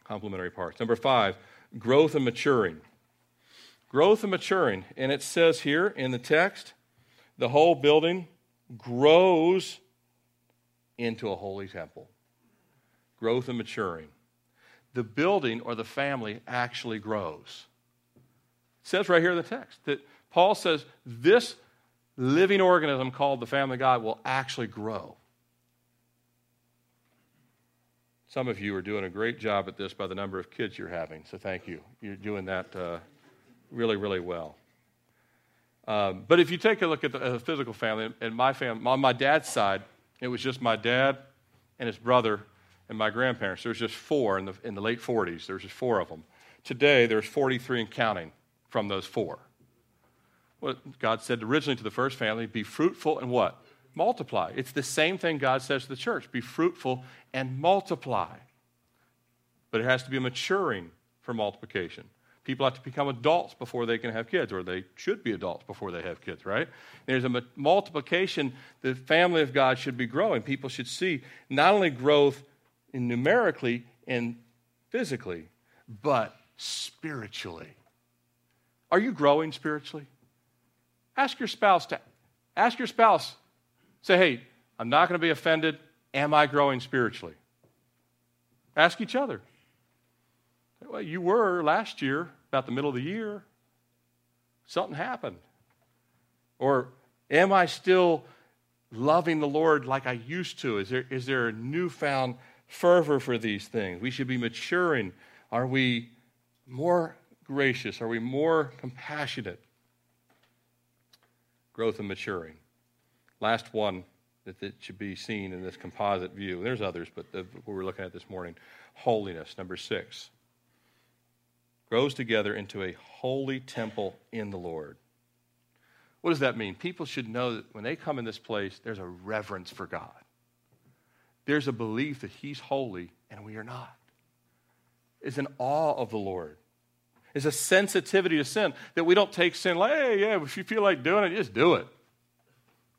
Complementary parts. Number five, growth and maturing. Growth and maturing. And it says here in the text, the whole building grows into a holy temple. Growth and maturing. The building or the family actually grows. It says right here in the text that Paul says this living organism called the family God will actually grow. Some of you are doing a great job at this by the number of kids you're having, so thank you. You're doing that uh, really, really well. Um, but if you take a look at the, uh, physical family, and my family, on my dad's side, it was just my dad and his brother and my grandparents. There was just four in the, in the late 40s. There was just four of them. Today, there's 43 and counting from those four. What God said originally to the first family, be fruitful and what? Multiply. It's the same thing God says to the church be fruitful and multiply. But it has to be maturing for multiplication. People have to become adults before they can have kids, or they should be adults before they have kids, right? There's a multiplication. The family of God should be growing. People should see not only growth in numerically and physically, but spiritually. Are you growing spiritually? Ask your spouse to ask your spouse. Say, hey, I'm not going to be offended. Am I growing spiritually? Ask each other. Well, you were last year, about the middle of the year. Something happened. Or am I still loving the Lord like I used to? Is there, is there a newfound fervor for these things? We should be maturing. Are we more gracious? Are we more compassionate? Growth and maturing. Last one that, that should be seen in this composite view. There's others, but the, what we're looking at this morning holiness, number six grows together into a holy temple in the Lord. What does that mean? People should know that when they come in this place, there's a reverence for God. There's a belief that He's holy and we are not. Is an awe of the Lord. Is a sensitivity to sin that we don't take sin like, hey, yeah, if you feel like doing it, just do it.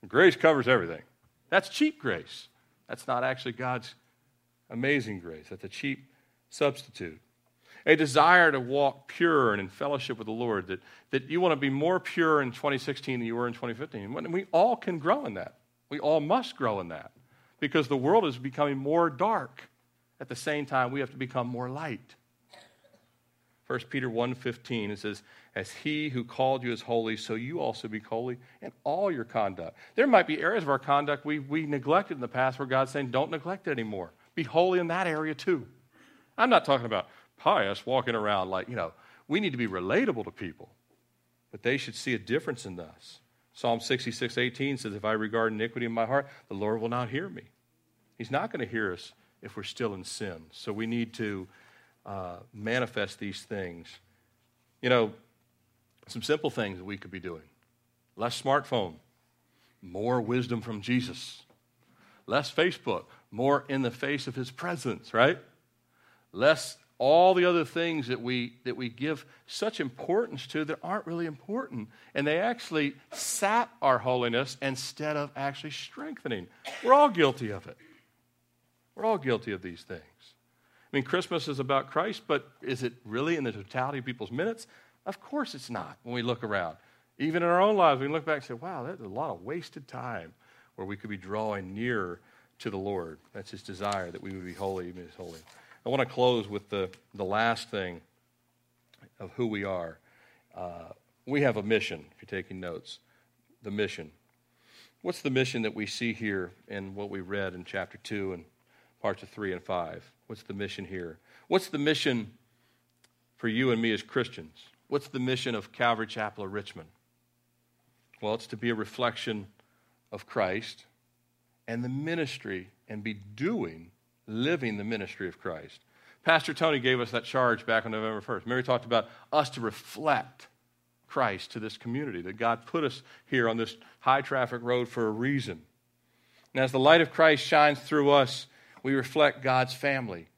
Grace covers everything. That's cheap grace. That's not actually God's amazing grace. That's a cheap substitute. A desire to walk pure and in fellowship with the Lord, that, that you want to be more pure in 2016 than you were in 2015. And we all can grow in that. We all must grow in that because the world is becoming more dark. At the same time, we have to become more light. 1 Peter 1:15 it says as he who called you is holy so you also be holy in all your conduct. There might be areas of our conduct we, we neglected in the past where God's saying don't neglect it anymore. Be holy in that area too. I'm not talking about pious walking around like, you know, we need to be relatable to people. But they should see a difference in us. Psalm 66, 18 says, If I regard iniquity in my heart, the Lord will not hear me. He's not going to hear us if we're still in sin. So we need to uh, manifest these things. You know, some simple things that we could be doing. Less smartphone, more wisdom from Jesus, less Facebook, more in the face of his presence, right? Less all the other things that we that we give such importance to that aren't really important. And they actually sap our holiness instead of actually strengthening. We're all guilty of it. We're all guilty of these things I mean, Christmas is about Christ, but is it really in the totality of people's minutes? Of course it's not when we look around. Even in our own lives, we look back and say, wow, that's a lot of wasted time where we could be drawing nearer to the Lord. That's his desire that we would be holy, even as holy. I want to close with the, the last thing of who we are. Uh, we have a mission, if you're taking notes. The mission. What's the mission that we see here in what we read in chapter 2 and parts of 3 and 5? What's the mission here? What's the mission for you and me as Christians? What's the mission of Calvary Chapel of Richmond? Well, it's to be a reflection of Christ and the ministry and be doing, living the ministry of Christ. Pastor Tony gave us that charge back on November 1st. Mary talked about us to reflect Christ to this community, that God put us here on this high traffic road for a reason. And as the light of Christ shines through us, we reflect God's family.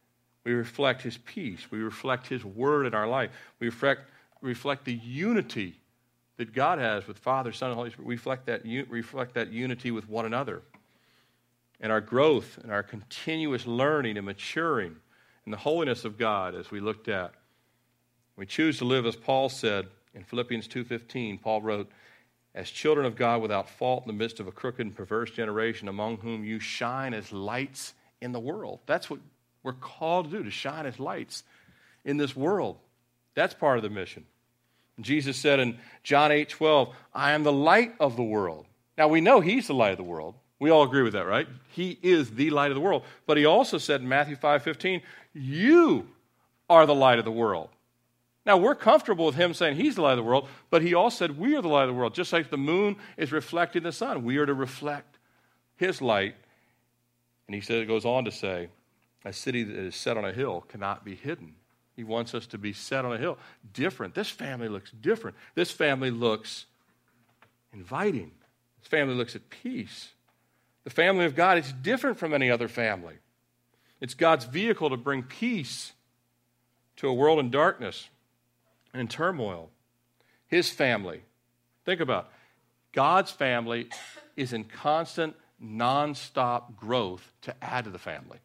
We reflect His peace. We reflect His word in our life. We reflect, reflect the unity that God has with Father, Son, and Holy Spirit. We reflect that, reflect that unity with one another. And our growth and our continuous learning and maturing in the holiness of God as we looked at. We choose to live as Paul said in Philippians 2:15. Paul wrote, "As children of God without fault in the midst of a crooked and perverse generation among whom you shine as lights in the world. That's what we're called to do, to shine as lights in this world. That's part of the mission. Jesus said in John 8 12, I am the light of the world. Now we know he's the light of the world. We all agree with that, right? He is the light of the world. But he also said in Matthew 5 15, You are the light of the world. Now, we're comfortable with him saying he's the light of the world, but he also said we are the light of the world. Just like the moon is reflecting the sun, we are to reflect his light and he said, it goes on to say, a city that is set on a hill cannot be hidden. He wants us to be set on a hill. Different. This family looks different. This family looks inviting. This family looks at peace. The family of God is different from any other family. It's God's vehicle to bring peace to a world in darkness and in turmoil. His family. Think about it. God's family is in constant nonstop growth to add to the family.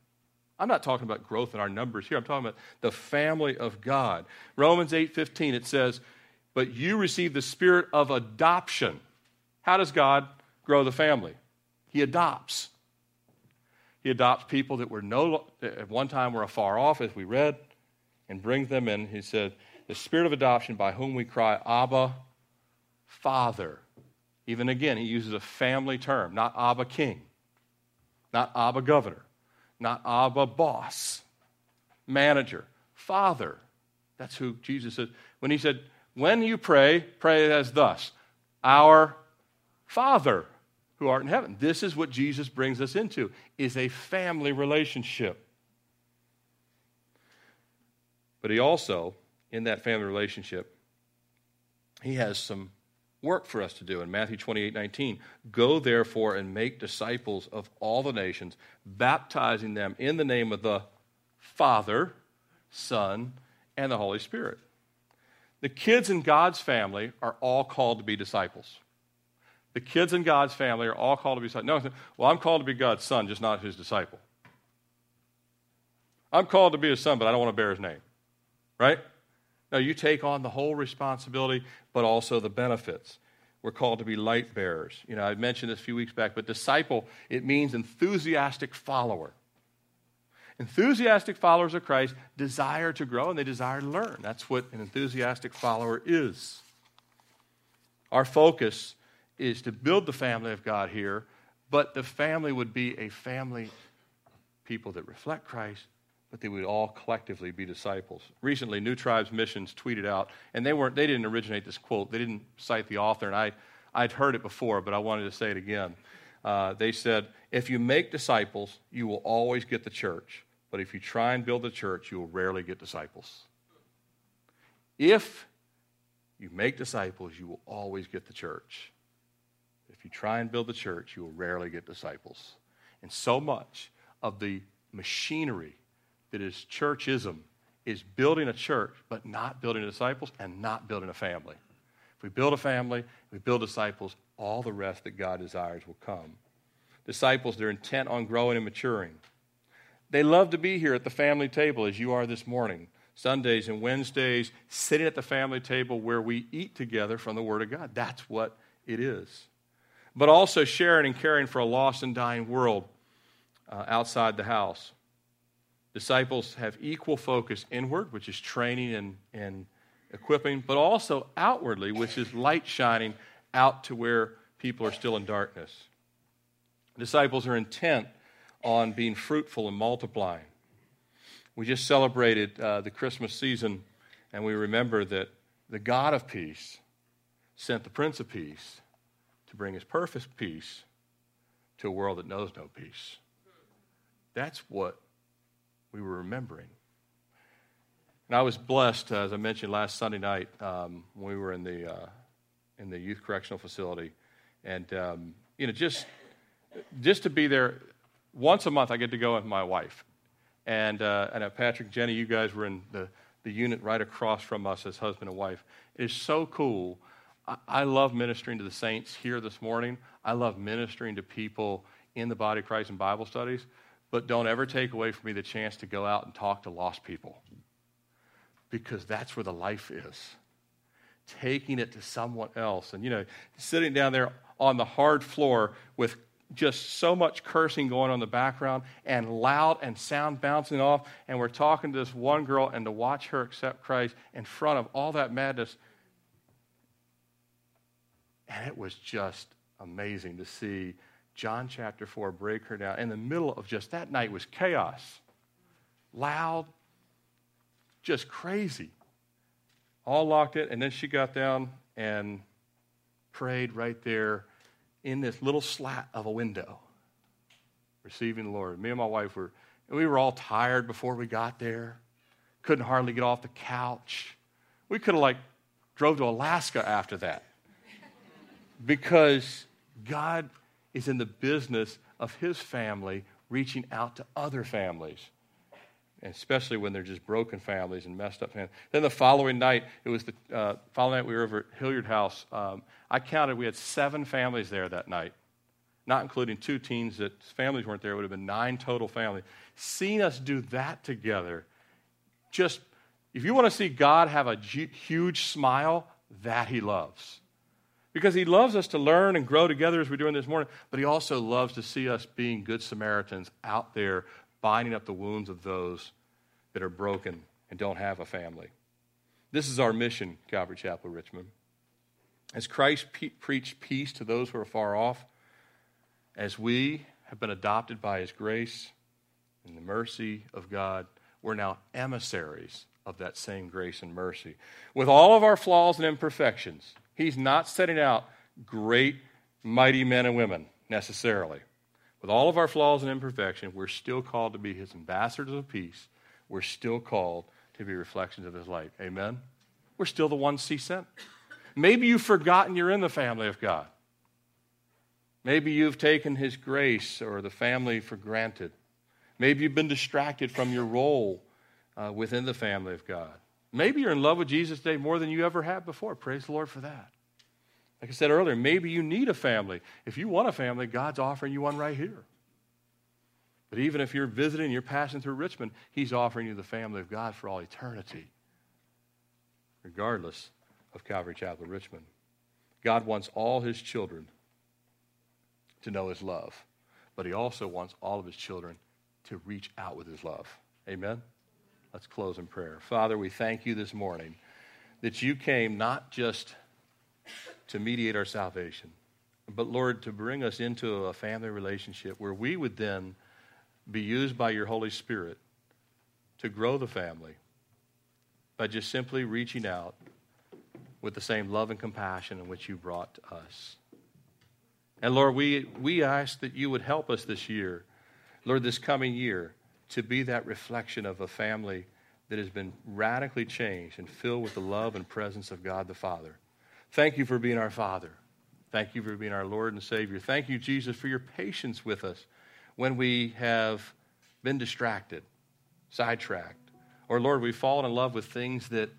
I'm not talking about growth in our numbers here. I'm talking about the family of God. Romans 8:15 it says, "But you receive the spirit of adoption." How does God grow the family? He adopts. He adopts people that were no at one time were afar off as we read and brings them in. He said, "The spirit of adoption by whom we cry, Abba, Father." Even again, he uses a family term, not Abba King, not Abba Governor, not Abba Boss, manager, Father. That's who Jesus said. When he said, When you pray, pray as thus Our Father who art in heaven. This is what Jesus brings us into is a family relationship. But he also in that family relationship, he has some work for us to do in Matthew 28 19. Go therefore and make disciples of all the nations, baptizing them in the name of the Father, Son, and the Holy Spirit. The kids in God's family are all called to be disciples. The kids in God's family are all called to be disciples. No, well, I'm called to be God's son, just not his disciple. I'm called to be his son, but I don't want to bear his name. Right? No, you take on the whole responsibility, but also the benefits. We're called to be light bearers. You know, I mentioned this a few weeks back, but disciple, it means enthusiastic follower. Enthusiastic followers of Christ desire to grow and they desire to learn. That's what an enthusiastic follower is. Our focus is to build the family of God here, but the family would be a family people that reflect Christ, but they would all collectively be disciples. Recently, New Tribes Missions tweeted out, and they weren't they didn't originate this quote. They didn't cite the author, and I I'd heard it before, but I wanted to say it again. Uh, they said, "If you make disciples, you will always get the church, but if you try and build the church, you will rarely get disciples." If you make disciples, you will always get the church. If you try and build the church, you will rarely get disciples. And so much of the machinery that is churchism is building a church, but not building disciples and not building a family. If we build a family, we build disciples, all the rest that God desires will come. Disciples, they're intent on growing and maturing. They love to be here at the family table as you are this morning. Sundays and Wednesdays, sitting at the family table where we eat together from the Word of God. That's what it is. But also sharing and caring for a lost and dying world uh, outside the house. Disciples have equal focus inward, which is training and, and equipping, but also outwardly, which is light shining out to where people are still in darkness. Disciples are intent on being fruitful and multiplying. We just celebrated uh, the Christmas season, and we remember that the God of peace sent the Prince of Peace to bring his perfect peace to a world that knows no peace. That's what we were remembering. And I was blessed, as I mentioned last Sunday night, um, when we were in the, uh, in the youth correctional facility. And, um, you know, just, just to be there, once a month I get to go with my wife. And, uh, and Patrick, Jenny, you guys were in the, the unit right across from us as husband and wife. It is so cool. I, I love ministering to the saints here this morning. I love ministering to people in the body of Christ in Bible studies but don't ever take away from me the chance to go out and talk to lost people because that's where the life is. Taking it to someone else. And, you know, sitting down there on the hard floor with just so much cursing going on in the background and loud and sound bouncing off. And we're talking to this one girl, and to watch her accept Christ in front of all that madness. And it was just amazing to see John chapter 4, break her down. In the middle of just that night was chaos. Loud, just crazy. All locked in. And then she got down and prayed right there in this little slat of a window, receiving the Lord. Me and my wife were, we were all tired before we got there. Couldn't hardly get off the couch. We could have like drove to Alaska after that. Because God is in the business of his family reaching out to other families, especially when they're just broken families and messed up families. Then the following night, it was the uh, following night we were over at Hilliard House. Um, I counted we had seven families there that night, not including two teens that families weren't there. It would have been nine total families. Seeing us do that together, just if you want to see God have a huge smile, that He loves because he loves us to learn and grow together as we're doing this morning, but he also loves to see us being good Samaritans out there binding up the wounds of those that are broken and don't have a family. This is our mission, Calvary Chapel, Richmond. As Christ pe- preached peace to those who are far off, as we have been adopted by his grace and the mercy of God, we're now emissaries of that same grace and mercy. With all of our flaws and imperfections, He's not setting out great, mighty men and women necessarily. With all of our flaws and imperfections, we're still called to be his ambassadors of peace. We're still called to be reflections of his light. Amen? We're still the ones he sent. Maybe you've forgotten you're in the family of God. Maybe you've taken his grace or the family for granted. Maybe you've been distracted from your role uh, within the family of God. Maybe you're in love with Jesus today more than you ever have before. Praise the Lord for that. Like I said earlier, maybe you need a family. If you want a family, God's offering you one right here. But even if you're visiting, you're passing through Richmond, He's offering you the family of God for all eternity, regardless of Calvary Chapel, Richmond. God wants all His children to know His love, but He also wants all of His children to reach out with His love. Amen? Let's close in prayer. Father, we thank you this morning that you came not just to mediate our salvation, but Lord, to bring us into a family relationship where we would then be used by your Holy Spirit to grow the family by just simply reaching out with the same love and compassion in which you brought to us. And Lord, we, we ask that you would help us this year, Lord, this coming year, to be that reflection of a family that has been radically changed and filled with the love and presence of God the Father. Thank you for being our Father. Thank you for being our Lord and Savior. Thank you, Jesus, for your patience with us when we have been distracted, sidetracked, or Lord, we've fallen in love with things that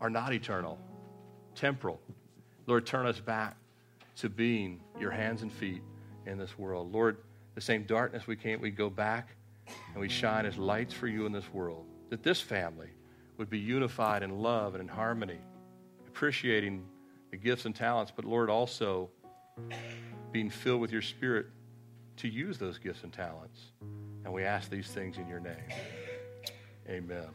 are not eternal, temporal. Lord, turn us back to being your hands and feet in this world. Lord, the same darkness we came, we go back and we shine as lights for you in this world. That this family would be unified in love and in harmony, appreciating the gifts and talents, but Lord, also being filled with your spirit to use those gifts and talents. And we ask these things in your name. Amen.